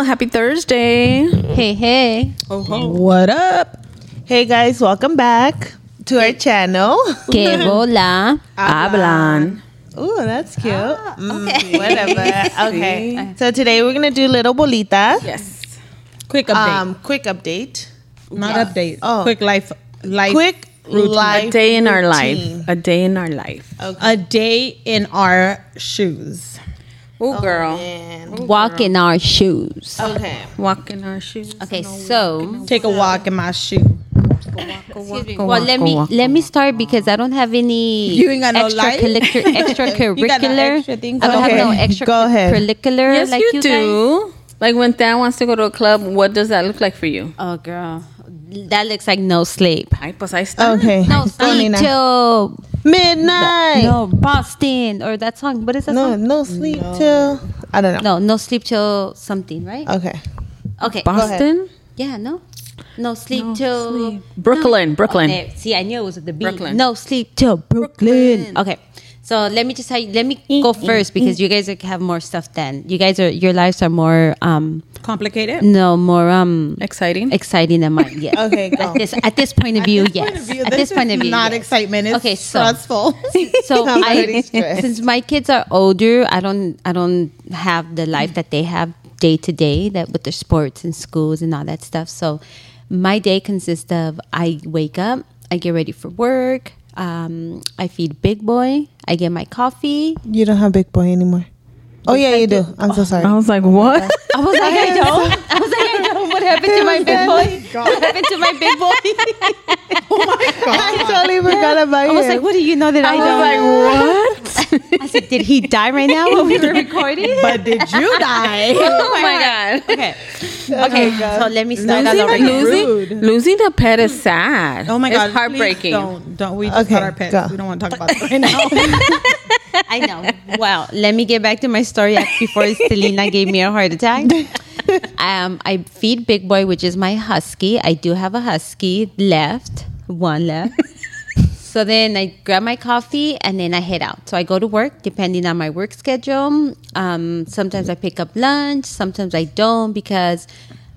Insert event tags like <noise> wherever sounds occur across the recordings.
Well, happy Thursday. Hey, hey. What up? Hey guys, welcome back to our channel. <laughs> Que bola. Hablan. Ooh, that's cute. Ah, Mm, <laughs> whatever. <laughs> Okay. So today we're gonna do little bolita. Yes. Quick update. Um, quick update. Not update. Oh. Quick life. Life. Quick life. A day in our life. A day in our life. A day in our shoes. Oh, girl. And Walk in our shoes. okay. Walk in our shoes. Okay, so Take a walk in my shoe. excuse me. Well, let me let me start because I don't have any You ain't got no life? extracurricular <laughs> You got no extracurricular. extra things I don't Okay, have no extra go ahead. curricular Yes, like you, you, guys. do. Like when Dan wants to go to a club, what does that look like for you? Oh, girl, that looks like no sleep. Ay, pues ahí está. Okay. No <laughs> sleep Nina. till midnight. no Boston or that song. What is that No, song? no sleep till I don't know. No, no sleep till something, right? Okay. Okay. Boston? Yeah, no. No sleep till Brooklyn, Brooklyn. Oh, there. See, I knew it was the beat. Brooklyn. No sleep till Brooklyn. Okay. So let me just tell let me go first because you guys have more stuff than you guys are your lives are more um Complicated. no more um Exciting. exciting than mine. Yes. <laughs> Okay, go. At this at this point of view, yes. Point of view, At this point of view, not yes. excitement. It's Okay, so- stressful. <laughs> So <laughs> I'm I, already stressed. since my kids are older, I don't I don't have the life that they have day to day that with their sports and schools and all that stuff. So my day consists of I wake up, I get ready for work, um, I feed big boy, I get my coffee. You don't have big boy anymore. Oh yeah, you do. I'm so sorry. I was like, what? I was like, I <laughs> don't. I was like, I don't. What happened to my big boy? What happened to my big boy? oh my god! I totally forgot about I was like, what do you know that I, I don't? was like, what? I said, did he die right now when we were <laughs> recording? but did you die? <laughs> Oh, oh my God. Okay. Okay. So let me start all Losing, over a, losing, Rude. losing a pet is sad. Oh my god! It's heartbreaking. Don't don't we just Okay, got our pets? go. We don't want to talk about that right now. <laughs> I know. Well, let me get back to my story before Selena gave me a heart attack. Um, I feed Big Boy, which is my husky. I do have a husky left, one left. <laughs> so then I grab my coffee and then I head out. So I go to work depending on my work schedule. Um, sometimes I pick up lunch, sometimes I don't because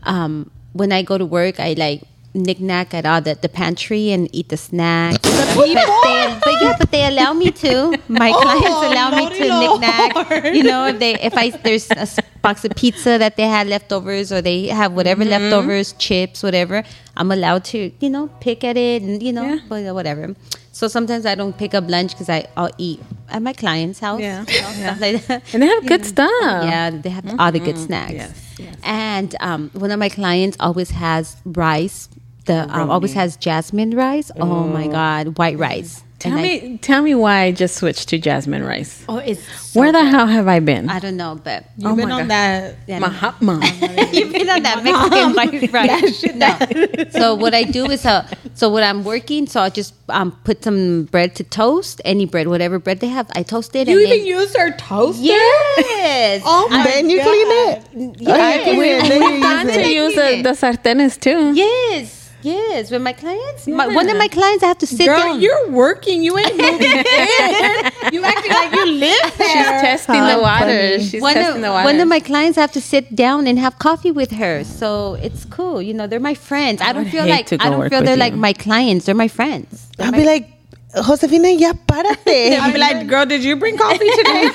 um, when I go to work, I like knick-knack at all the, the pantry and eat the snacks. <laughs> but, they, but yeah, but they allow me to. My oh, clients <laughs> allow me to knick-knack. You know, if they if I there's a box of pizza that they had leftovers or they have whatever mm-hmm. leftovers, chips, whatever, I'm allowed to, you know, pick at it and you know, Yeah. whatever. So sometimes I don't pick up lunch because I'll eat at my client's house. Yeah. know, <laughs> stuff like. And they have good stuff. Yeah, they have all the good mm-hmm. snacks. Yes, yes. And um, one of my clients always has rice. The um, always has jasmine rice. Oh, my god, white rice. Tell And I- me, tell me why I just switched to jasmine rice. oh, it's so Where the good. hell have I been? I don't know, but You've Oh been on God. that. yeah, Mahatma. <laughs> You've been on that Mexican <laughs> white rice. <laughs> No. So what I do is, uh, so when I'm working, so I just um, put some bread to toast, any bread, whatever bread they have, I toast it. You and even then, used our toaster. yes. Oh my then you God. clean it. Yeah. I clean it. Then you Time use to it. use the, the sartenes too. Yes. Yes. With my clients, my, one of my clients, I have to sit Girl, down. you're working. You ain't moving. <laughs> You acting like you live there. She's testing the How waters. funny. She's one testing of, the waters. one of my clients have to sit down and have coffee with her, so it's cool. You know, they're my friends. I, don't would feel like I don't feel they're you. like my clients. They're my friends. They're I'll my- be like, Josefina, ya párate. <laughs> I'll be like, girl, did you bring coffee today?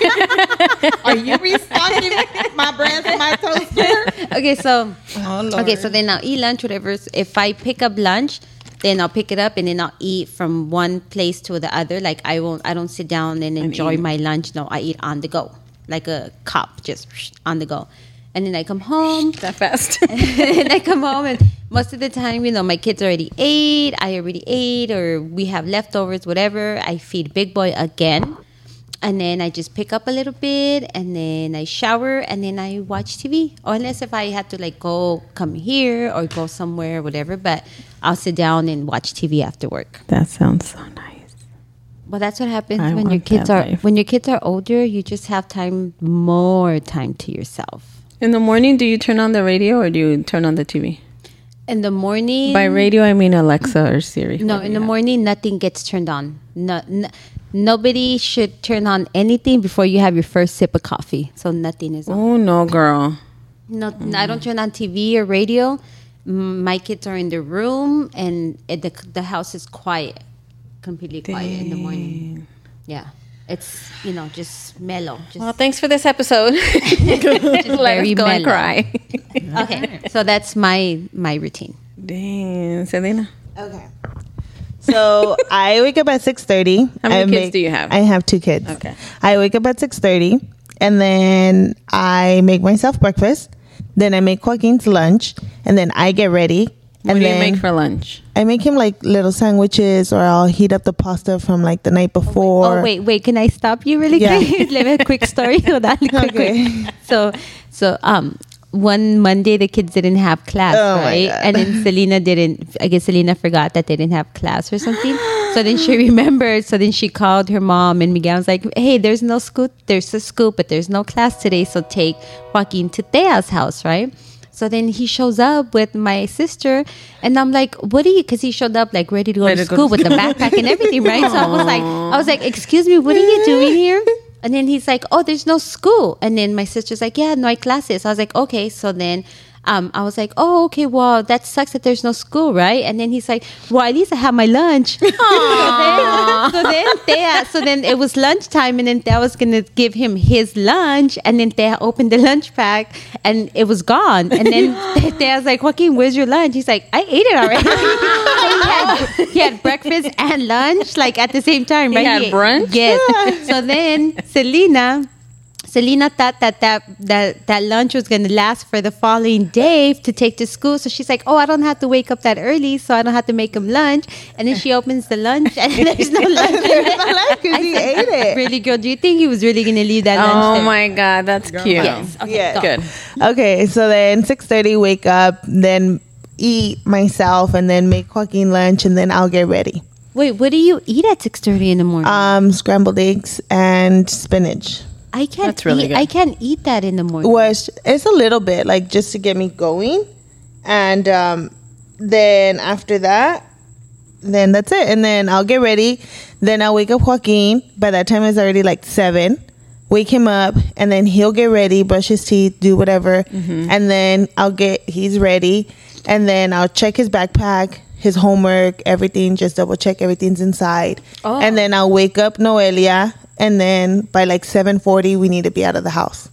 <laughs> Are you restocking my bread for my toaster? okay, so Oh, okay, so then I'll eat lunch, whatever. If I pick up lunch, then I'll pick it up and then I'll eat from one place to the other. Like I won't, I don't sit down and enjoy my lunch. No, I eat on the go, like a cop, just on the go. And then I come home. <laughs> that fast. <laughs> and I come home and most of the time, you know, my kids already ate, I already ate, or we have leftovers, whatever. I feed Big Boy again. And then I just pick up a little bit and then I shower and then I watch TV. Or unless if I had to like go come here or go somewhere, or whatever, but I'll sit down and watch TV after work. that sounds so nice. Well, that's what happens I when your kids are life. when your kids are older. You just have time, more time to yourself. In the morning, do you turn on the radio or do you turn on the TV? In the morning, By radio, I mean Alexa or Siri. No, in the morning, nothing gets turned on. No, n- nobody should turn on anything before you have your first sip of coffee. So nothing is on. Oh no, girl. No, I don't turn on TV or radio. My kids are in the room, and it, the the house is quiet, completely quiet in the morning. Yeah, it's you know just mellow. Just Well, thanks for this episode. <laughs> just Let very us go and cry. <laughs> Okay, so that's my my routine. Dang, Selena. Okay. So <laughs> I wake up at six thirty. How many kids do you have? I have two kids. Okay. I wake up at six thirty, and then I make myself breakfast. Then I make Joaquin's lunch, and then I get ready. What and do you make for lunch? I make him like little sandwiches, or I'll heat up the pasta from like the night before. Oh wait, wait. Can I stop you really Yeah. quick? <laughs> Let me a quick story. <laughs> Hold on, quick, Okay. quick. So, so um, one Monday the kids didn't have class, Oh, right? And then Selena didn't. I guess Selena forgot that they didn't have class or something. <gasps> so then she remembered. So then she called her mom, and Miguel was like, "Hey, there's no school. There's a school, but there's no class today. So take Joaquin to Thea's house, right?" So then he shows up with my sister, and I'm like, "What are you?" Because he showed up like ready to go Ready to to go school to with the backpack and everything, right? So I was like, I was like, "Excuse me, what are you doing here?" And then he's like, "Oh, there's no school." And then my sister's like, "Yeah, no hay classes." I was like, "Okay." So then. Um, I was like, oh, okay, well, that sucks that there's no school, right? And then he's like, well, at least I have my lunch. <laughs> so then, so then, Thea, so then it was lunchtime, and then Thea was gonna give him his lunch, and then Thea opened the lunch pack, and it was gone. And then <laughs> Thea's like, Joaquin, where's your lunch? He's like, I ate it already. So <laughs> he, had, he had breakfast and lunch like at the same time, He right? had brunch? Yes. so then Selena. Selena thought that that, that that lunch was going to last for the following day to take to school. So she's like, "Oh, I don't have to wake up that early, so I don't have to make him lunch." And then she opens the lunch, and <laughs> there's no lunch. <laughs> Because he ate it. Really, girl, do you think he was really going to leave that lunch Oh there? my God, that's cute. Yes. Okay, Yeah. go. Good. Okay, so then six thirty, wake up, then eat myself, and then make Joaquin lunch, and then I'll get ready. Wait, what do you eat at six thirty in the morning? Um, scrambled eggs and spinach. I can't. that's really eat, good. I can't eat that in the morning. was it's a little bit like just to get me going and um then after that then that's it and then i'll get ready then i'll wake up joaquin by that time it's already like seven wake him up and then he'll get ready brush his teeth do whatever and then i'll get he's ready and then i'll check his backpack his homework everything just double check everything's inside Oh. and then i'll wake up noelia and then by like 7.40 we need to be out of the house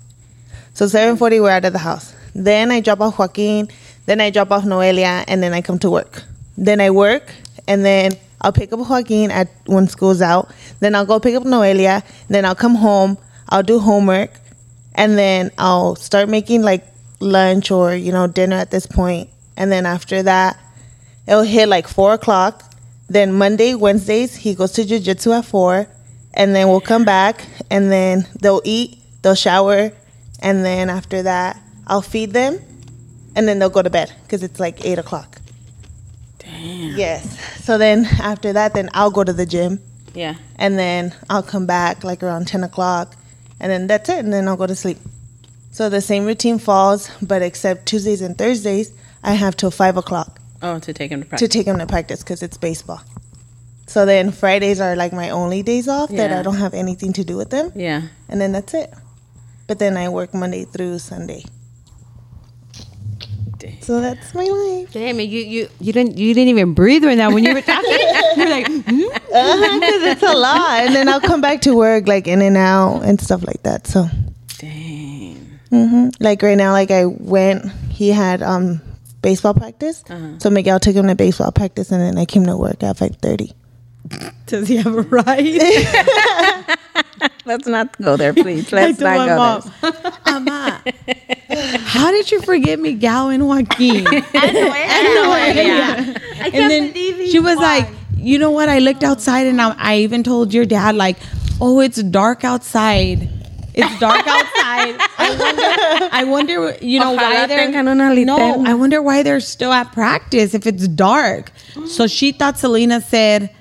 so 7:40 we're out of the house. Then I drop off Joaquin, then I drop off Noelia and then I come to work. Then I work and then I'll pick up Joaquin at when school's out. Then I'll go pick up Noelia, then I'll come home, I'll do homework and then I'll start making like lunch or you know dinner at this point. And then after that it'll hit like four o'clock. Then Monday, Wednesdays, he goes to jujitsu at four, and then we'll come back, and then they'll eat, they'll shower, and then after that, I'll feed them, and then they'll go to bed because it's like eight o'clock. Damn. Yes. So then after that, then I'll go to the gym, Yeah. and then I'll come back like around ten o'clock, and then that's it, and then I'll go to sleep. So the same routine falls, but except Tuesdays and Thursdays, I have till five o'clock Oh, to take him to practice. to take him to practice because it's baseball. So then Fridays are like my only days off that I don't have anything to do with them, yeah. and then that's it. But then I work Monday through Sunday. Dang. So that's my life. Damn it! You you you didn't you didn't even breathe right now when you were talking. <laughs> <laughs> You're like, hmm? Uh-huh, 'cause it's a lot, and then I'll come back to work like in and out and stuff like that. So, Dang. hmm like right now, like I went, he had um baseball practice, Uh-huh. so Miguel took him to baseball practice, and then I came to work at five thirty. Does he have a right? <laughs> Let's not go there, please. Let's not told go my <laughs> Ama, how did you forget Miguel and Joaquin? <laughs> I and then she was like, you know what? I looked outside and I, I even told your dad, like, oh, it's dark outside. It's dark outside. I wonder, I wonder you know, why they're no. I wonder why they're still at practice if it's dark. So she thought Selena said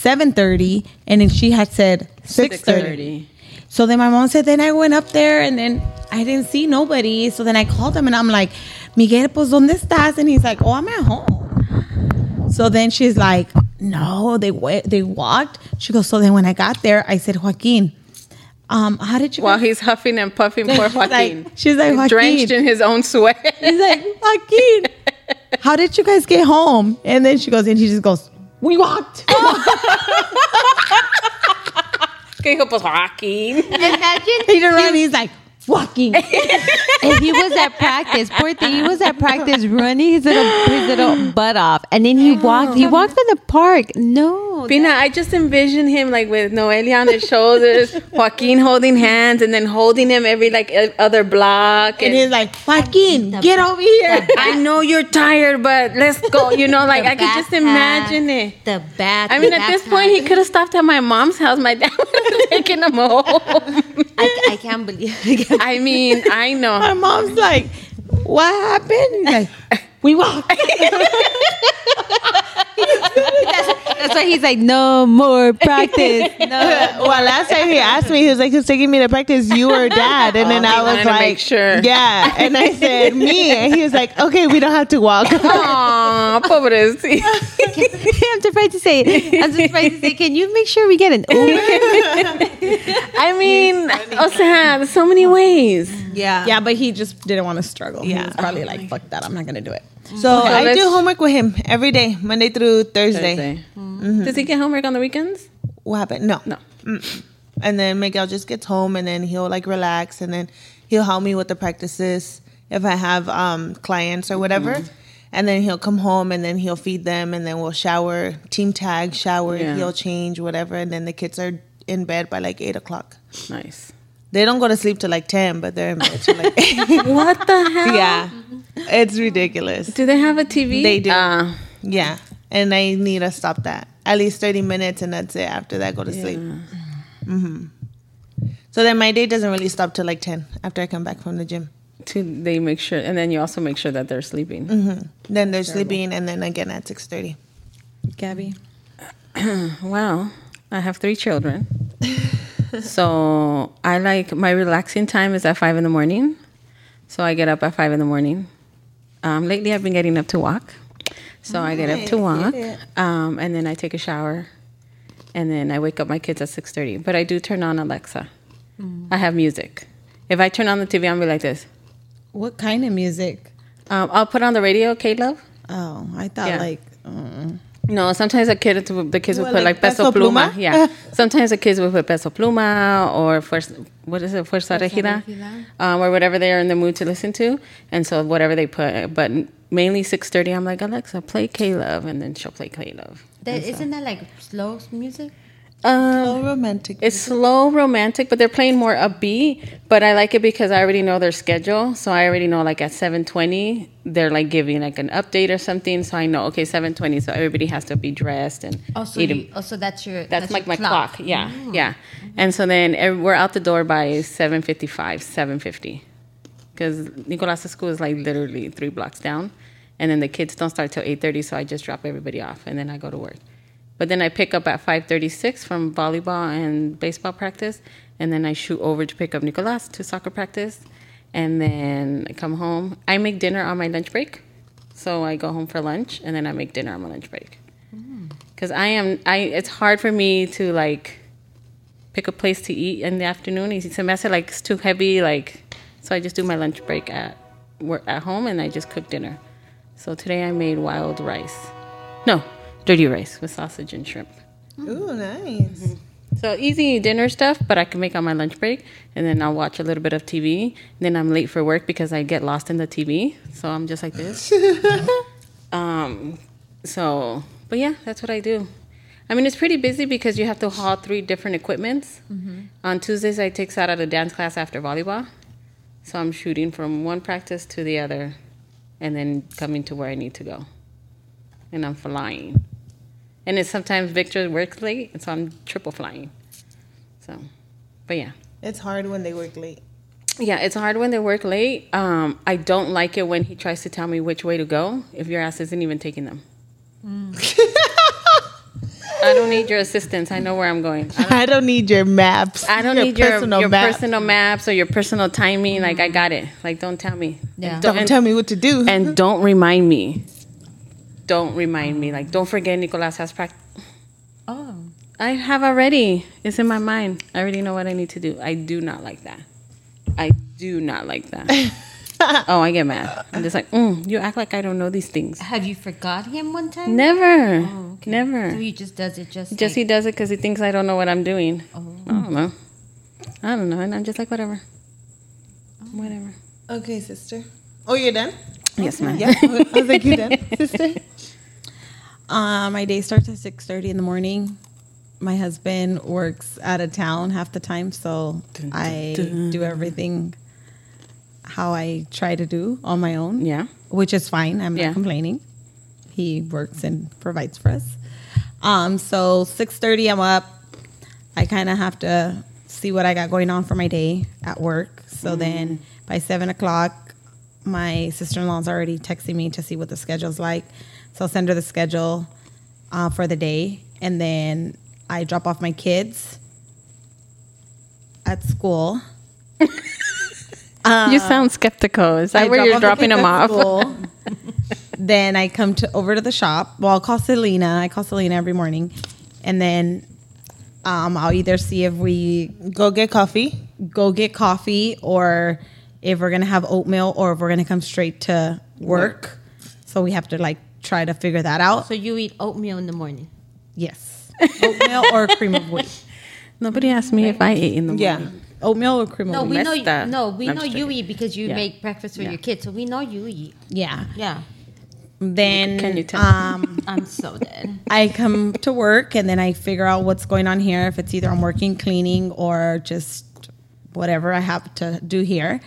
seven thirty, and then she had said six thirty. 6:30. So then my mom said, then I went up there and then I didn't see nobody. So then I called him and I'm like, Miguel, pues, ¿dónde estás? And he's like, oh, I'm at home. So then she's like, no, they went they walked. She goes, so then when I got there, I said, Joaquin, um, how did you? While he's huffing and puffing, <laughs> poor She's like- Joaquin. she's like, Joaquin. drenched in his own sweat. He's like, Joaquin, how did you guys get home? And then she goes, and he just goes, we walked. <laughs> Que dijo, pues Joaquin. Imagine he turned around and he's like, walking. <laughs> if he was at practice, poor thing, he was at practice running his little his little butt off, and then he walked. He walked in the park. No, Pina, I just envision him like with Noelia on his shoulders, <laughs> Joaquin holding hands, and then holding him every like other block. And And, he's like, Joaquin, get over here. I know you're tired, but let's go. You know, like The I could just imagine pad, it. The bath. I mean, at this bath point, he could have stopped at my mom's house. My dad <laughs> would have taken him home. I, I can't believe. I can't- <laughs> I mean, I know. My mom's like, what happened? Like, we walked. <laughs> That's why he's like, no more practice. <laughs> No. well, last time he asked me, he was like, "Who's taking me to practice? You or dad?" And then Oh, he I was like, make sure. "Yeah." And I <laughs> said, "Me." And he was like, "Okay, we don't have to walk." Aw, pobrecito. <laughs> I'm surprised to say. I'm surprised to say. Can you make sure we get an Uber? I mean, o sea, there's so many ways. yeah. Yeah, but he just didn't want to struggle. He Yeah. was probably oh like, fuck that, I'm not going to do it. So I do homework with him every day, Monday through Thursday. Thursday. Does he get homework on the weekends? What happened? No. No. And then Miguel just gets home and then he'll like relax and then he'll help me with the practices if I have um, clients or whatever. Mm-hmm. And then he'll come home and then he'll feed them and then we'll shower, team tag, shower, Yeah. he'll change, whatever. And then the kids are in bed by like eight o'clock. Nice. They don't go to sleep till like 10, but they're in bed till like <laughs> eight. What the hell? yeah. It's ridiculous. Do they have a TV? They do. Ah, Yeah. And I need to stop that. At least 30 minutes and that's it. After that, go to sleep. hmm So then my day doesn't really stop till like 10 after I come back from the gym. to they make sure, and then you also make sure that they're sleeping. Then they're sleeping and then again at 6.30. Gabby. <clears throat> Wow, I have three children, <laughs> so I like my relaxing time is at five in the morning. So I get up at five in the morning. Um, lately, I've been getting up to walk, so I get up to walk, um, and then I take a shower, and then I wake up my kids at six thirty. But I do turn on Alexa. I have music. If I turn on the TV, I'll be like this. What kind of music? Um, I'll put on the radio, K Love. Oh, I thought Yeah. like, uh, No, sometimes the kids the kids will What, put like like peso, pluma. Pluma? Yeah, <laughs> sometimes the kids will put peso pluma or fuerza, what is it, fuerza regida, um, or whatever they are in the mood to listen to, and so whatever they put. But mainly six thirty, I'm like Alexa, play K Love, and then she'll play K Love. That, isn't that like slow music? Um, So romantic. it's slow, romantic, but they're playing more upbeat. But I like it because I already know their schedule, so I already know like at seven twenty they're like giving like an update or something. So I know okay, seven twenty, so everybody has to be dressed and Also, eat you, also that's your That's, like your my clock. Yeah, yeah. And so then we're out the door by seven fifty five, seven fifty, because Nicolas' school is like literally three blocks down, and then the kids don't start till eight thirty. So I just drop everybody off, and then I go to work. But then I pick up at five thirty six from volleyball and baseball practice, and then I shoot over to pick up Nicolas to soccer practice, and then I come home. I make dinner on my lunch break, so I go home for lunch, and then I make dinner on my lunch break mm. because I am I it's hard for me to like pick a place to eat in the afternoon. It's se me hace like it's too heavy like so I just do my lunch break at work at home and I just cook dinner. So today I made wild rice. No, dirty rice with sausage and shrimp. Ooh, mm-hmm. nice. Mm-hmm. So easy dinner stuff, but I can make on my lunch break, and then I'll watch a little bit of TV. Then I'm late for work because I get lost in the TV. So I'm just like this. <laughs> um, so, but yeah, that's what I do. I mean, it's pretty busy because you have to haul three different equipments. Mm-hmm. On Tuesdays, I take Sarah to dance class after volleyball. So I'm shooting from one practice to the other, and then coming to where I need to go. And I'm flying. And it's sometimes Victor works late, and so I'm triple flying. So, but yeah. It's hard when they work late. Yeah, it's hard when they work late. Um, I don't like it when he tries to tell me which way to go if your ass isn't even taking them. I don't need your assistance. I know where I'm going. I <laughs> don't, I don't need your maps. I don't need your personal your map. personal maps or your personal timing. Like I got it. Like don't tell me. Yeah. And Don't and- tell me what to do. and don't remind me. Don't remind me. Like don't forget Nicolas has practice. Oh, I have already. It's in my mind. I already know what I need to do. I do not like that. I do not like that. <laughs> oh, I get mad. I'm just like, mm, you act like I don't know these things. Have you forgot him one time? Never, Oh, okay. never. So he just does it just. Just he like, does it because he thinks I don't know what I'm doing. Oh. I don't know. I don't know, and I'm just like whatever, whatever. Okay, sister. Oh, you're done? Yes, ma'am. Yeah. <laughs> I was like, you done, sister? <laughs> Uh, my day starts at six thirty in the morning. My husband works out of town half the time, so Dun, dun, I dun. do everything how I try to do on my own. Yeah. which is fine. I'm Yeah. not complaining. He works and provides for us. Um, so six thirty, I'm up. I kind of have to see what I got going on for my day at work. So then by seven o'clock, my sister in law's already texting me to see what the schedule's like. So I'll send her the schedule uh, for the day, and then I drop off my kids at school. <laughs> you sound skeptical. Is that I where drop you're off the dropping them off? <laughs> then I come to over to the shop. Well, I'll call Selena. I call Selena every morning, and then um, I'll either see if we Go get coffee. go get coffee or if we're gonna have oatmeal or if we're gonna come straight to work. So we have to like try to figure that out. So you eat oatmeal in the morning. Yes, <laughs> oatmeal or cream of wheat. Nobody asked me if I eat in the morning. Yeah. Oatmeal or cream No, of we wheat. know. messed You, up. no, we I'm know you eat because you Yeah. make breakfast for Yeah. your kids. So we know you eat. Yeah. Yeah, Then Can you tell? um, <laughs> I'm so dead. I come to work and then I figure out what's going on here. If it's either I'm working, cleaning, or just whatever I have to do here.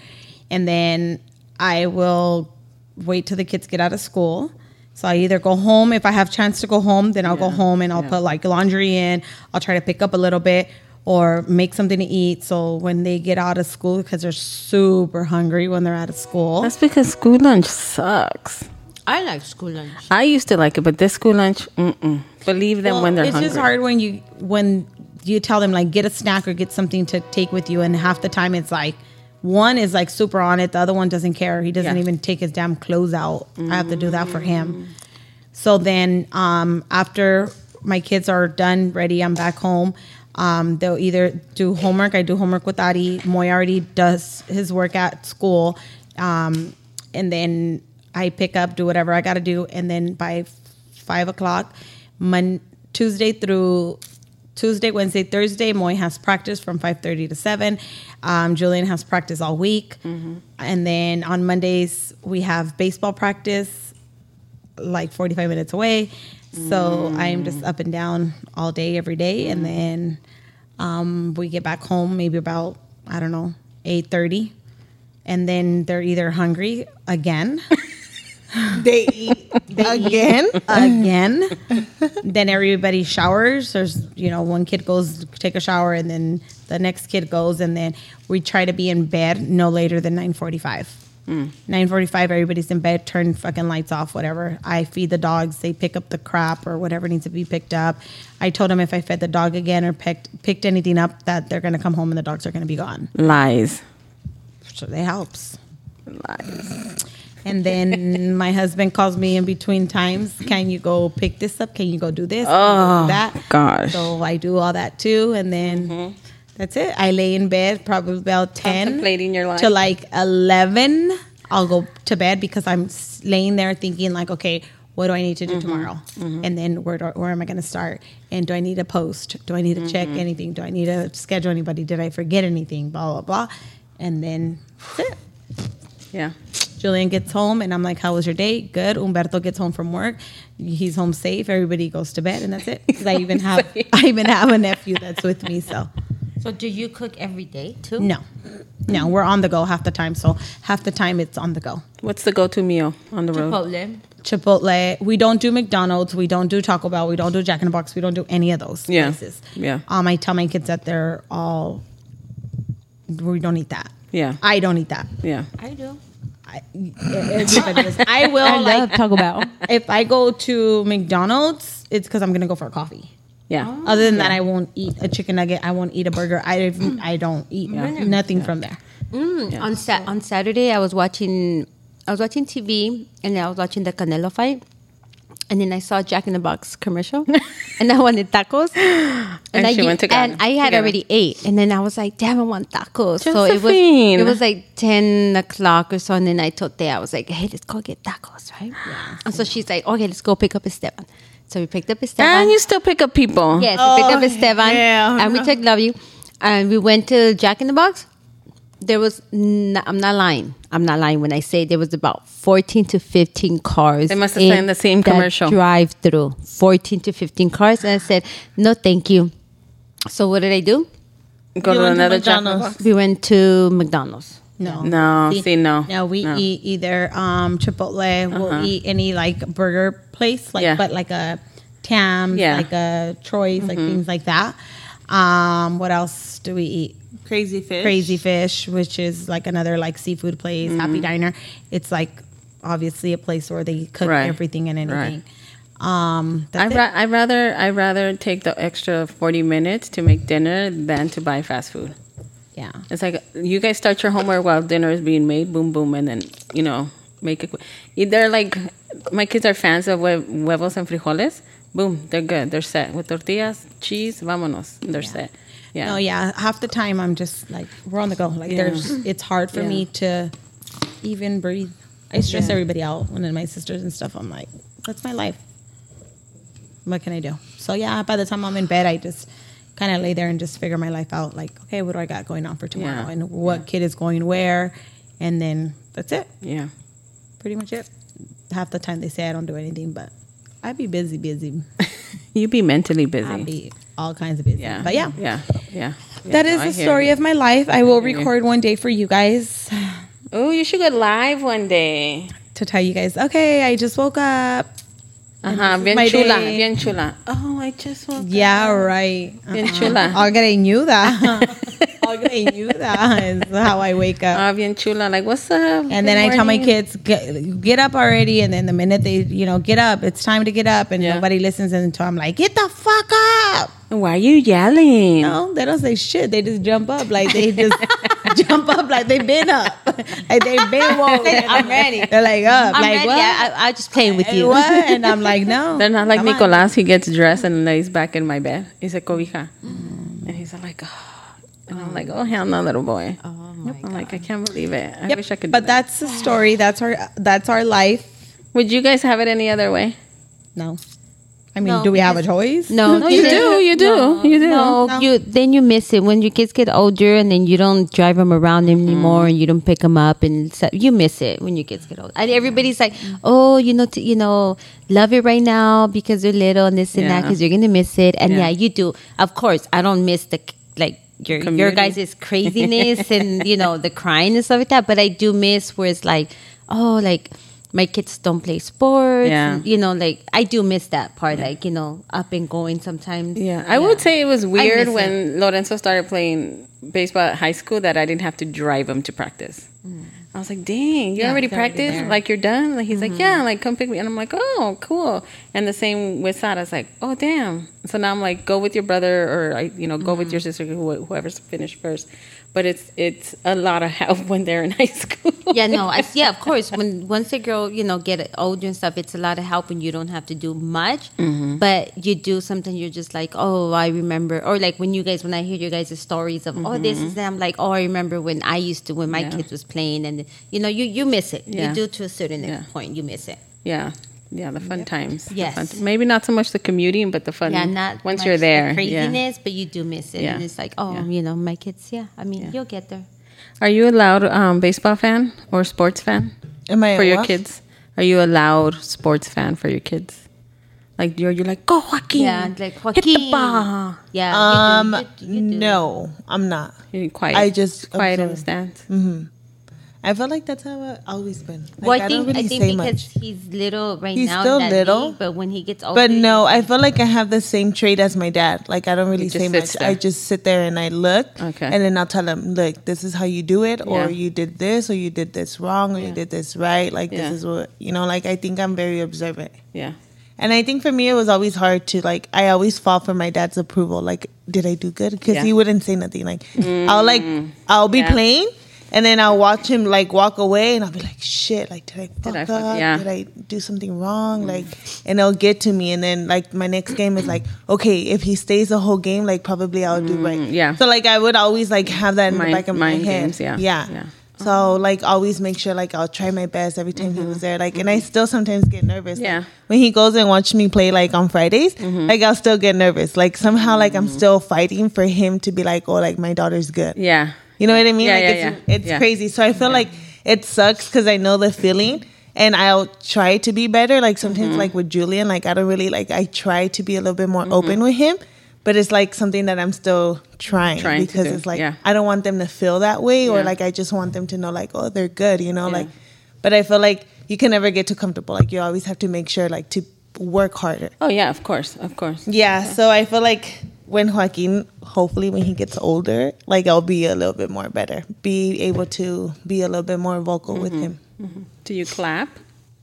And then I will wait till the kids get out of school. So I either go home if I have chance to go home, then I'll go home and I'll yeah. put like laundry in. I'll try to pick up a little bit or make something to eat. So when they get out of school, because they're super hungry when they're out of school. That's because school lunch sucks. I like school lunch. I used to like it, but this school lunch, mm-mm. believe them Well, when they're it's hungry. just hard when you when you tell them like get a snack or get something to take with you, and half the time it's like one is like super on it, the other one doesn't care. He doesn't Yeah. even take his damn clothes out. I have to do that for him. So then um, after my kids are done, ready, I'm back home. Um, they'll either do homework. I do homework with Adi. Moy already does his work at school. Um, and then I pick up, do whatever I got to do. And then by five o'clock, Mon- Tuesday through Tuesday, Wednesday, Thursday, Moy has practice from 5.30 to 7. Um, Julian has practice all week. And then on Mondays, we have baseball practice like 45 minutes away. So I'm just up and down all day, every day. And then um, we get back home maybe about, I don't know, 8.30. And then they're either hungry again <laughs> <laughs> They eat again. again. <laughs> then everybody showers. There's, you know, one kid goes to take a shower and then the next kid goes and then we try to be in bed no later than 9:45. 9:45 hmm. everybody's in bed, turn fucking lights off, whatever. I feed the dogs, they pick up the crap or whatever needs to be picked up. I told them if I fed the dog again or picked picked anything up that they're going to come home and the dogs are going to be gone. Lies. So that helps. Lies. And then <laughs> my husband calls me in between times. Can you go pick this up? Can you go do this? Go do Oh, that. gosh. So I do all that too, and then mm-hmm. that's it. I lay in bed probably about ten Contemplating your life. to like eleven. I'll go to bed because I'm laying there thinking like, okay, what do I need to do mm-hmm. tomorrow? Mm-hmm. And then where do, where am I going to start? And do I need to post? Do I need to check anything? Do I need to schedule anybody? Did I forget anything? Blah blah blah. And then that's it. Yeah. Julian gets home and I'm like, How was your day? Good. Umberto gets home from work. He's home safe. Everybody goes to bed and that's it. Because I even have <laughs> I even have a nephew that's with me. So So do you cook every day too? no. No, we're on the go half the time. So half the time it's on the go. What's the go-to meal on the road? Chipotle. Chipotle. We don't do McDonald's. We don't do Taco Bell. We don't do Jack in the Box. We don't do any of those Yeah. places. Yeah. Um, I tell my kids that they're all we don't eat that. Yeah. I don't eat that. Yeah. I do. I, everybody is. <laughs> I will I like love Taco Bell. if I go to McDonald's, it's because I'm gonna go for a coffee. Yeah. Other than that, I won't eat a chicken nugget. I won't eat a burger. I I don't eat nothing from there. Mm, On sa- on Saturday, I was watching I was watching TV and I was watching the Canelo fight, and then I saw Jack in the Box commercial, <laughs> and I wanted tacos. <gasps> And, And I, she went to and I had together. already ate, and then I was like, "Damn, I want tacos." So it was it was like ten o'clock or so, and then I told Thea, I was like, "Hey, let's go get tacos, right?" And so she's like, "Okay, let's go pick up Esteban." So we picked up Esteban. And you still pick up people. Yes, we picked up Oh, Esteban hell and we took Love You and we went to Jack in the Box. There was, n- I'm not lying. I'm not lying when I say there was about 14 to 15 cars. They must have in seen the same commercial. Drive through 14 to 15 cars. And I said, no, thank you. So what did I do? Go You to went another Jack McDonald's. Box. We went to McDonald's. No. No, see, no. No, we No. eat either um, Chipotle. We'll eat any like burger place, like Yeah. but like a Tams, Yeah. like a Troy's, like things like that. Um, what else do we eat? Crazy fish. Crazy Fish, which is like another like seafood place, Happy Diner. It's like obviously a place where they cook Right. everything and Right. anything. Um, I that's ra- I rather I rather take the extra forty minutes to make dinner than to buy fast food. yeah. It's like you guys start your homework while dinner is being made, boom boom, and then you know make it. quick. They're like my kids are fans of hue- huevos and frijoles. Boom, they're good. They're set with tortillas, cheese, vámonos. They're set. Yeah. No, yeah. Half the time I'm just like we're on the go. Like Yeah. there's it's hard for Yeah. me to even breathe. I stress everybody out when my sisters and stuff. I'm like, that's my life. What can I do? So yeah, by the time I'm in bed, I just kind of lay there and just figure my life out. Like, okay, what do I got going on for tomorrow, Yeah. and what kid is going where, and then that's it. Yeah. Pretty much it. Half the time they say I don't do anything, but I be busy, busy. <laughs> You be mentally busy. I be all kinds of busy. yeah. But yeah, Yeah. Yeah. that is I the story you. of my life. I will hear you. record one day for you guys Oh, you should go live one day. to tell you guys, okay, I just woke up. Ajá, is bien chula, day. bien chula. Oh, I just woke Yeah, right. Bien chula. I knew that. <laughs> <laughs> I knew that is how I wake up. Ah, bien chula. Like, what's up? and then Good I tell my kids, get, get up already. And then the minute they, you know, get up, it's time to get up. And Yeah. nobody listens until I'm like, get the fuck up. Why are you yelling? No, they don't say shit. They just jump up like they just <laughs> jump up like they've been up. <laughs> Like they've been woke. I'm ready. <laughs> They're like up. I'm like ready. what? I, I, just playing with you. what? And I'm like, no. They're not like Come on. Nicolas. He gets dressed and lays back in my bed. He's a cobija. Mm. And he's like, oh. And I'm like, oh, hell no, little boy. Oh my I'm like, I can't believe it. I Yep. wish I could. But do that. that's the story. That's our that's our life. Would you guys have it any other way? No. I mean, No, do we have a choice? No, No, <laughs> you do. You do. No, You do. No, No. you then you miss it when your kids get older, and then you don't drive them around mm-hmm. anymore, and you don't pick them up, and so, you miss it when your kids get older. And everybody's like, mm-hmm. "Oh, you know, t- you know, love it right now because they're little and this and that because you're gonna miss it." And Yeah. yeah. you do. Of course, I don't miss the like your your Community. guys' craziness and you know the crying and stuff like that. But I do miss where it's like, oh, like. My kids don't play sports. Yeah. you know, like I do miss that part, like, you know, up and going sometimes. Yeah, I would say it was weird when Lorenzo started playing baseball at high school that I didn't have to drive him to practice. Mm. I was like, "Dang, you already it's already practiced? there. Like you're done?" Like he's like, mm-hmm. "Yeah, like come pick me." And I'm like, "Oh, cool." And the same with Sada's like, "Oh, damn." So now I'm like, "Go with your brother, or I, you know, go with mm-hmm. your sister, whoever's finished first. But it's it's a lot of help <laughs> when they're in high school. yeah, no, I, yeah, of course. When once a girl, you know, get older and stuff, it's a lot of help, and you don't have to do much. Mm-hmm. But you do something, you're just like, oh, I remember, or like when you guys, when I hear you guys' stories of, oh, this is them. Like, oh, I remember when I used to, when my Mm-hmm. Yeah. kids was playing, and you know, you you miss it. Yeah. You do to a certain Yeah. point, you miss it. Yeah, yeah, the fun times. the Yes. fun t- maybe not so much the commuting, but the fun. Yeah, not once much you're the there. yeah. craziness, but you do miss it, Yeah. and it's like, oh, Yeah. you know, my kids, yeah. I mean, Yeah. you'll get there. Are you a loud um, baseball fan or sports fan Am I for a your what? kids? Are you a loud sports fan for your kids? Like you're you're like go Joaquin, Yeah, like hit the ball. Yeah. Um, you do, you, you do. no, I'm not. You're quiet. I just quiet in the observe. stands. I feel like that's how I've always been. Like, Well, I I, think don't I think say because much. he's little right He's now, still that little. league, but when he gets older, But no, I feel like I have the same trait as my dad. Like I don't really say much. there. I just sit there and I look. Okay. And then I'll tell him, look, this is how you do it, or Yeah. you did this, or you did this wrong, or Yeah. you did this right. Like Yeah. this is what you know. Like I think I'm very observant. Yeah, And I think for me, it was always hard to like. I always fall for my dad's approval. Like, did I do good? Because Yeah. he wouldn't say nothing. Like, I'll like, I'll be Yeah. playing, And then I'll watch him like walk away, and I'll be like, "Shit! Like, did I fuck I fuck- up? yeah. Did I do something wrong? Like, and it'll get to me. And then like my next game is like, okay, if he stays the whole game, like probably I'll do right. Mm, yeah. So like I would always like have that in Mind- the back of my head. games, yeah. Yeah. Yeah. So like always make sure like I'll try my best every time he was there. Like, and I still sometimes get nervous. Mm-hmm. Yeah. Mm-hmm. when he goes and watch me play like on Fridays, like I'll still get nervous. Like somehow like I'm still fighting for him to be like, oh, like my daughter's good. Yeah. You know what I mean? Yeah, like yeah, it's, yeah. it's Yeah. crazy. So I feel like it sucks because I know the feeling and I'll try to be better. Like sometimes Mm-hmm. like with Julian, like I don't really like I try to be a little bit more open with him. But it's like something that I'm still trying, Trying because it's like. I don't want them to feel that way or like I just want them to know like oh they're good, you know, like but I feel like you can never get too comfortable. Like you always have to make sure like to work harder. Oh yeah, of course, of course. Yeah, so I feel like when Joaquin, hopefully when he gets older, like I'll be a little bit more better, be able to be a little bit more vocal with mm-hmm. him. Mm-hmm. Do you clap?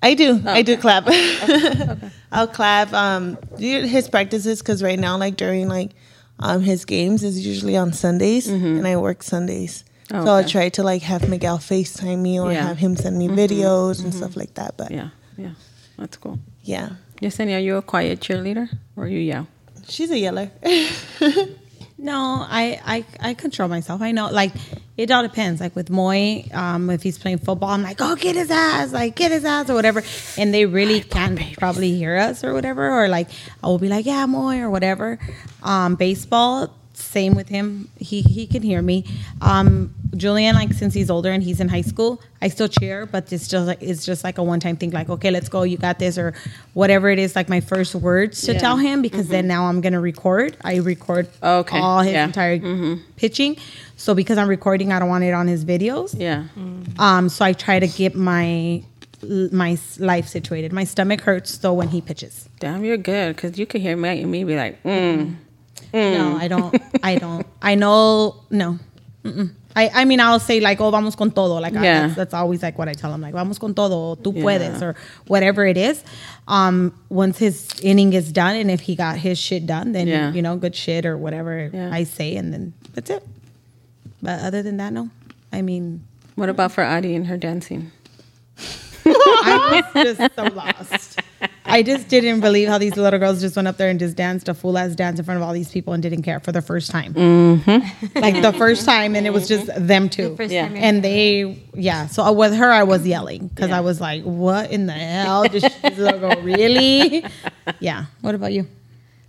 I do, oh, I do Okay. clap. <laughs> I'll clap. Um, his practices because right now, like during like um his games is usually on Sundays, mm-hmm. and I work Sundays. Oh, So I'll try to like have Miguel FaceTime me or Yeah. have him send me videos and stuff like that. But yeah, Yeah, yeah. That's cool. yeah. Yesenia, are you a quiet cheerleader or you yell? She's a yeller. <laughs> No, I, I I control myself. I know, like it all depends. Like with Moy, um, if he's playing football, I'm like, oh, get his ass, like get his ass or whatever. And they really can't probably hear us or whatever, or like I will be like, yeah, Moy or whatever. Um, baseball, same with him. He he can hear me. Um, Julian, like since he's older and he's in high school, I still cheer, but it's just like it's just like a one time thing. Like, okay, let's go, you got this, or whatever it is. Like my first words to Yeah. tell him because then now I'm gonna record. I record Okay, all his yeah. entire pitching. So because I'm recording, I don't want it on his videos. Yeah. Um, so I try to get my my life situated. My stomach hurts though when he pitches. Damn, you're good because you can hear me, me be like, mm. No, I don't. <laughs> I don't. I know. No. Mm-mm. I, I mean, I'll say like, oh, vamos con todo. Like, I- that's, that's always like what I tell him. Like, vamos con todo. Tú Yeah. puedes, or whatever it is. Um, once his inning is done, and if he got his shit done, then Yeah. you know, good shit or whatever Yeah. I say, and then that's it. But other than that, no. I mean, What about for Adi and her dancing? <laughs> I was just so lost. I just didn't believe how these little girls just went up there and just danced a full ass dance in front of all these people and didn't care for the first time. Like the first time, and it was just them two. first Yeah. time And they, yeah. So uh, with her, I was yelling because Yeah. I was like, "What in the hell? Did this little girl really?" <laughs> Yeah. What about you?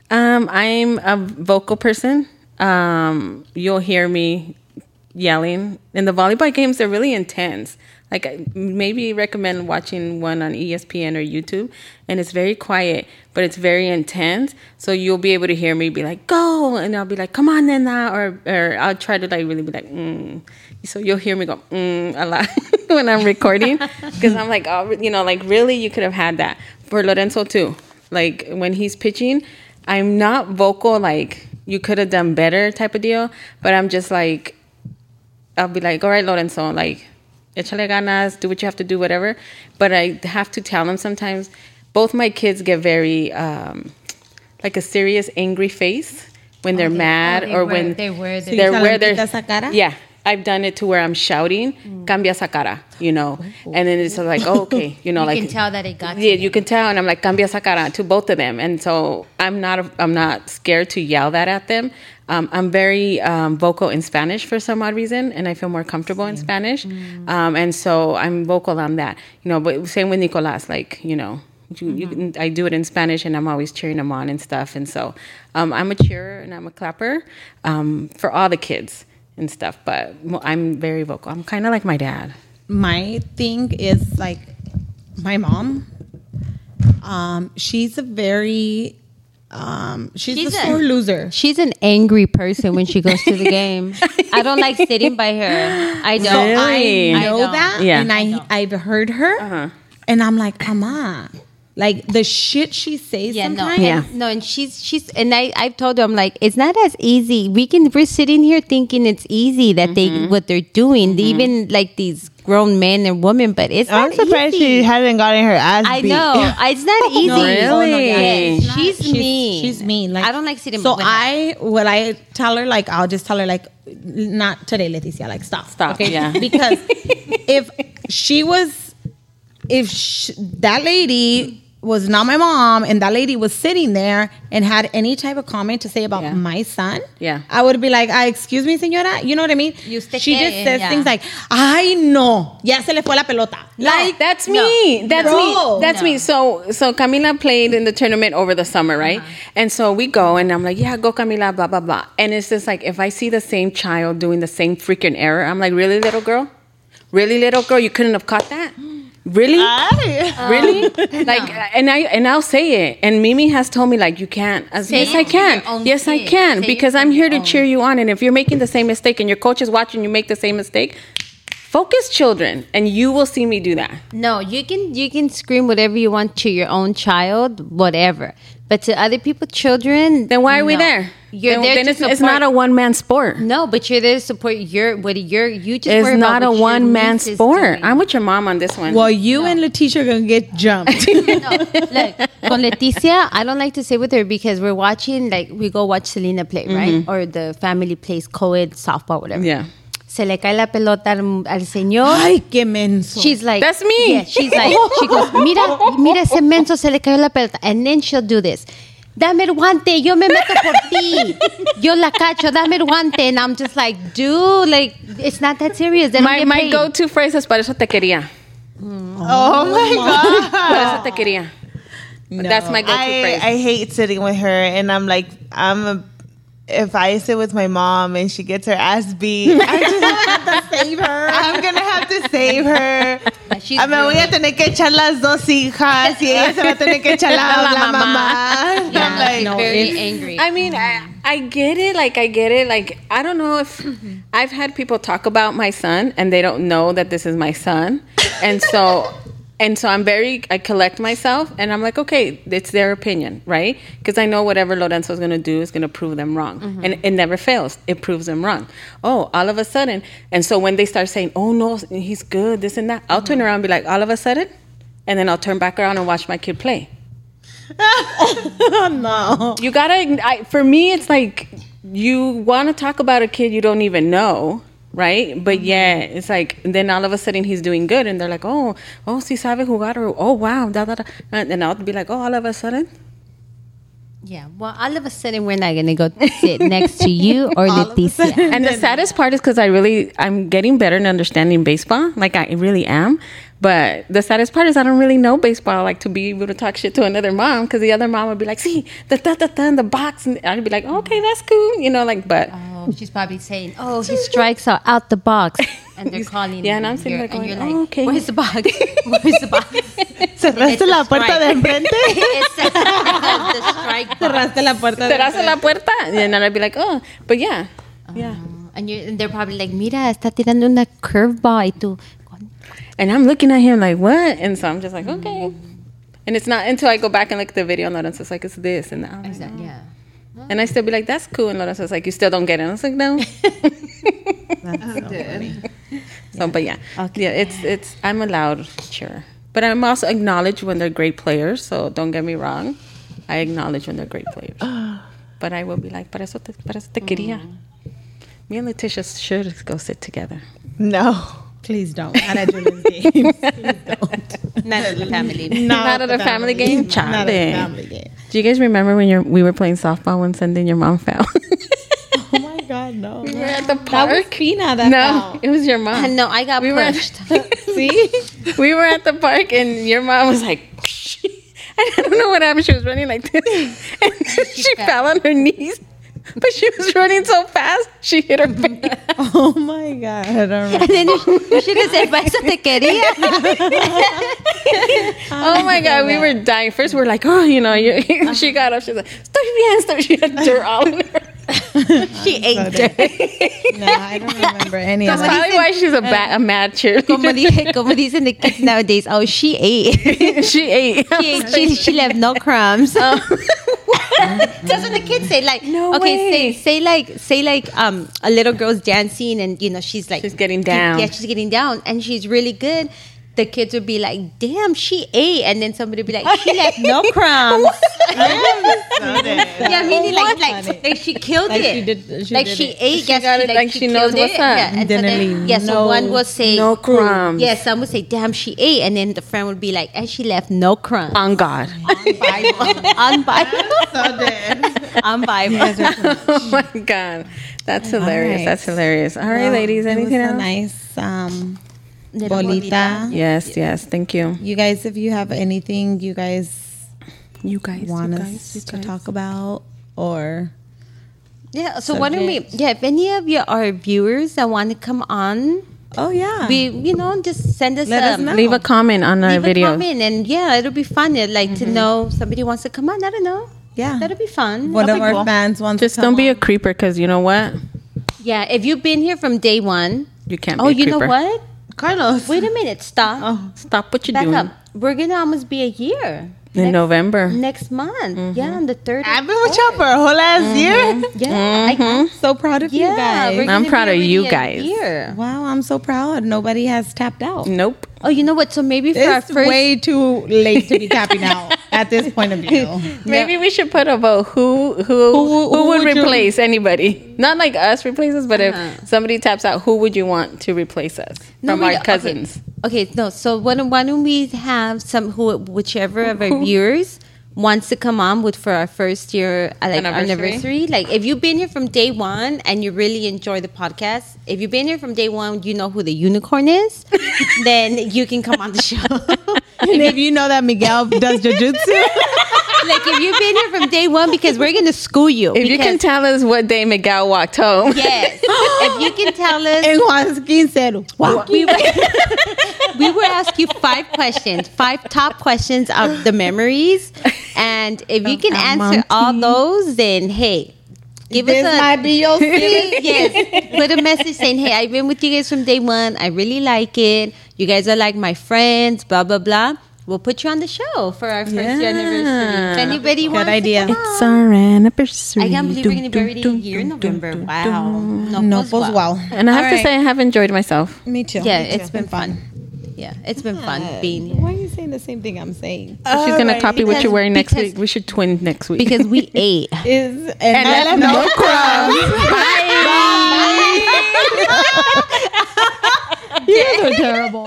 Um, I'm a vocal person. Um, you'll hear me yelling in the volleyball games. They're really intense. Like I- maybe recommend watching one on ESPN or YouTube, and it's very quiet, but it's very intense. So you'll be able to hear me be like, "Go!" and I'll be like, "Come on, Nena," or or I'll try to like really be like, mm. So you'll hear me go mm, a lot <laughs> when I'm recording <laughs> because I'm like, oh, you know, like really, you could have had that for Lorenzo too. Like when he's pitching, I'm not vocal like you could have done better type of deal, but I'm just like I'll be like, all right, Lorenzo, like échale ganas, do what you have to do, whatever. But I have to tell them sometimes. Both my kids get very um, like a serious angry face when they're mad oh, they or wear- when they wear their- So they're tell where them, they're "Quita esa cara"? yeah. I've done it to where I'm shouting, cambia esa cara, you know, and then it's like, oh, okay, you know, You like you can tell that it got yeah, you can tell, and I'm like cambia esa cara to both of them, and so I'm not I'm not scared to yell that at them. Um, I'm very um, vocal in Spanish for some odd reason, and I feel more comfortable in Spanish, um, and so I'm vocal on that. You know, but same with Nicolas, like you know. You, you can, I do it in Spanish, and I'm always cheering them on and stuff. And so, um, I'm a cheerer and I'm a clapper um, for all the kids and stuff. But I'm very vocal. I'm kind of like my dad. My thing is like my mom. Um, she's a very um, she's, She's a a- loser. She's an angry person when she goes to the game. <laughs> I don't like sitting by her. I don't. Really? I I know don't. that, Yeah. and I I've heard her, Uh-huh. and I'm like, Mama, Like the shit she says Yeah, no, sometimes. and- Yeah. no, and she's she's and I I've told her I'm like it's not as easy. We can we're sitting here thinking it's easy that Mm-hmm. they what they're doing, even like these grown men and women, but it's I'm not surprised easy. she hasn't gotten her ass I know <laughs> it's not easy. Really? Oh, no, yeah. Not. She's, She's- mean. She's mean. Like I don't like sitting. So with. I, what I tell her, like I'll just tell her, like, not today, Leticia. Like, stop, Stop, yeah. Because <laughs> if she was, if sh that lady was not my mom, and that lady was sitting there and had any type of comment to say about Yeah. my son, Yeah. I would be like, ah, excuse me, señora. You know what I mean? Y usted she qué? just says Yeah. things like, "Ay no, ya se le fue la pelota." Like That's No. me. That's No. me. That's No. me. So so Camila played in the tournament over the summer, right? And so we go and I'm like, yeah, go Camila, blah blah blah. And it's just like if I see the same child doing the same freaking error, I'm like, really, little girl, really, little girl, you couldn't have caught that. <gasps> Really? <laughs> Really? Um, like, and I and I'll say it. And Mimi has told me like you can't. As, yes, I can. Yes, I can Say because I'm here to own. cheer you on. And if you're making the same mistake and your coach is watching you make the same mistake, focus, children, and you will see me do that. No, you can you can scream whatever you want to your own child, whatever. But to other people, children, Then why are we there? You're then, there then to it's, it's not a one man sport. No, but you're there to support your what your you just. It's worry about not a one man sport. I'm with your mom on this one. well, you and Leticia are gonna get jumped. <laughs> no, look, con Leticia, I don't like to say with her because we're watching, like, we go watch Selena play, right? Or the family plays co-ed softball, whatever. Mm-hmm. yeah. Se le cae la pelota al, al señor. Ay, qué menso. She's like, That's me. Yeah, she's like, she goes, mira, mira ese menso se le cayó la pelota. And then she'll do this. Dame el guante, yo me meto por ti. Yo la cacho, dame el guante. And I'm just like, dude, like, it's not that serious. They don't My, my paid. go to phrase is, para eso te quería. Oh my god. Para eso te quería. That's my go to I, phrase. I hate sitting with her, and I'm like, I'm a. If I sit with my mom and she gets her ass beat, <laughs> I'm just gonna have to save her. I'm gonna have to save her. <laughs> she's I me voy a really- tener que echar las dos hijas y ella se va a tener que echar la, <laughs> la mamá. Yeah, I'm like, no, very angry. I mean, I, I get it. Like, I get it. Like, I don't know if I've had people talk about my son and they don't know that this is my son. And so, and so I'm very, I collect myself and I'm like, okay, it's their opinion, right? Because I know whatever Lorenzo's going to do is going to prove them wrong. Mm-hmm. And it never fails. It proves them wrong. Oh, all of a sudden. And so when they start saying, oh, no, he's good, this and that, I'll mm-hmm. turn around and be like, all of a sudden. And then I'll turn back around and watch my kid play. <laughs> no. You gotta. I, for me, it's like you want to talk about a kid you don't even know, right? But mm-hmm. yeah, it's like then all of a sudden he's doing good, and they're like, oh, oh, si sabe jugar, or oh, wow, da da da, and then I'll be like, oh, all of a sudden, yeah, well, all of a sudden, we're not going to go sit next to you <laughs> or Leticia. and the saddest part is because I really I'm getting better in understanding baseball, like I really am. But the saddest part is I don't really know baseball, like to be able to talk shit to another mom, because the other mom would be like, see, the da da da in the box, and I'd be like, okay, that's cool, you know, like, but. Ah. Oh, she's probably saying, "Oh, he <laughs> strikes out out the box," <laughs> and they're calling. Yeah, and I'm sitting you're- there and going, you're like, "Oh, okay." "Where's the box? <laughs> Where's the box?" cerraste la puerta de enfrente. it's the strike box. Cerraste la puerta. de- cerraste la puerta. And then I'd be like, oh, but yeah. Um, yeah. And, you and they're probably like, "Mira, está tirando una curveball." Y tú, And I'm looking at him like, what? And so I'm just like, mm-hmm. okay. And it's not until I go back and look at the video and Lorenzo's like, it's this and that. I'm like, Exactly, yeah. And I still be like, that's cool. And Lorenzo's like, you still don't get it. I was like, no. <laughs> so, but yeah. Yeah, it's, it's, I'm allowed, sure. But I'm also acknowledge when they're great players. So don't get me wrong. I acknowledge when they're great players. <gasps> but I will be like, para eso te, para eso te quería. Mm. Me and Leticia should go sit together. No. Please don't. Not at Julian's <laughs> games. Please don't. Not at the family. Not at a family game? Not at Chale. a family game. Do you guys remember when you're, we were playing softball one Sunday and your mom fell? <laughs> Oh my God, no. we were at the park. That was park. Pina that No, fell. it was your mom. no, I got We were- pushed. <laughs> See? We were at the park and your mom was like, I don't know what happened. She was running like this, and then she fell on her knees. But she was running so fast, she hit her <laughs> face. Oh my God. I don't remember. and then you, you should have said, "Para eso te quería." <laughs> Oh my god, we were dying. First, we are like, oh, you know, you, <laughs> she got up. She's like, "Estoy bien, estoy." She had dirt all in her. she ate dirt. No, I don't remember any of That's that. probably why she's a, ba- a mad cheerleader. Como, di- como dicen the kids nowadays, oh, she ate. she ate. she, ate. she, she left no crumbs. Oh. <laughs> That's what the kids say. Like, No okay, way. say say like say like um a little girl's dancing and you know she's like She's getting down. Yeah, she's getting down and she's really good. The kids would be like, "Damn, she ate," and then somebody would be like, <laughs> "She left no crumbs." <laughs> yeah, meaning like like like she killed Like it. she did- she like did she it. ate. She yes, got it like, like she, she knows killed what's it. up. Yeah, and so Didn't then, leave yeah, so no- one will say no crumbs. Yeah, some would say, "Damn, she ate," and then the friend would be like, "And she left no crumbs." On God. <laughs> on Bible. So dead. on Bible. oh my God. That's hilarious. right. That's hilarious. All right, ladies. It was Anything a else? nice um, Little bolita. Yes, yes. Thank you. You guys, if you have anything you guys You guys. want you us guys, to talk about, or Yeah. So why don't we? Yeah, if any of you are viewers that want to come on, oh yeah, we you know just send us Let us um, know. Leave a comment on our Leave a video. comment and yeah, it'll be fun. I'd like to know somebody wants to come on. I don't know. yeah. That'll be fun. One That'll of our cool. fans wants. Just to don't come be a creeper because you know what? Yeah, if you've been here from day one. You can't be Oh, a you know what? Carlos. Wait a minute. Stop. Oh, Stop what you're Back doing. up. We're gonna almost be a year. In next, November. next month. Mm-hmm. Yeah, on the third. I've been with y'all for a whole last mm-hmm. year. Yeah, I, mm-hmm. am so proud of you guys. I'm proud of you guys. year. Wow, I'm so proud. Nobody has tapped out. Nope. Oh, you know what? So maybe for our It's first. way too late to be <laughs> tapping out at this point of view. <laughs> Maybe we should put a vote. Who who who, Who- who would, would you- replace anybody? Not like us replace us, but Uh-huh. if somebody taps out, who would you want to replace us No, from we our don't- cousins? Okay, no. So why don't, why don't we have some who whichever of our viewers wants to come on with for our first year uh, like Anniversary? anniversary. Like if you've been here from day one and you really enjoy the podcast, if you've been here from day one, you know who the unicorn is, <laughs> then you can come on the show. and <laughs> if you know that Miguel does jujitsu, <laughs> like if you've been here from day one, because we're gonna school you. If you can tell us what day Miguel walked home. yes, if you can tell us and Joaquin said, "Wow, we will, we will ask you five questions, five top questions of the memories, and if you can answer all those, then hey, give this us a might be your seat." yes. Put a message saying, "Hey, I've been with you guys from day one. I really like it. You guys are like my friends." Blah blah blah. We'll put you on the show for our first year anniversary. If anybody wants idea. to come It's our anniversary. I can't believe we're going to be Dum, already a year in dum, dum, November. Wow. dum. no, pues wow. And I have All to right. say, I have enjoyed myself. Me too. Yeah, Me too. it's been fun. Yeah, it's been fun being here. Why are you saying the same thing I'm saying? She's oh, gonna copy what Because- you're wearing next because- week. We should twin next week. Because we <laughs> ate. Is and, And I left left no no crumbs. <laughs> Bye. <laughs> You guys are terrible.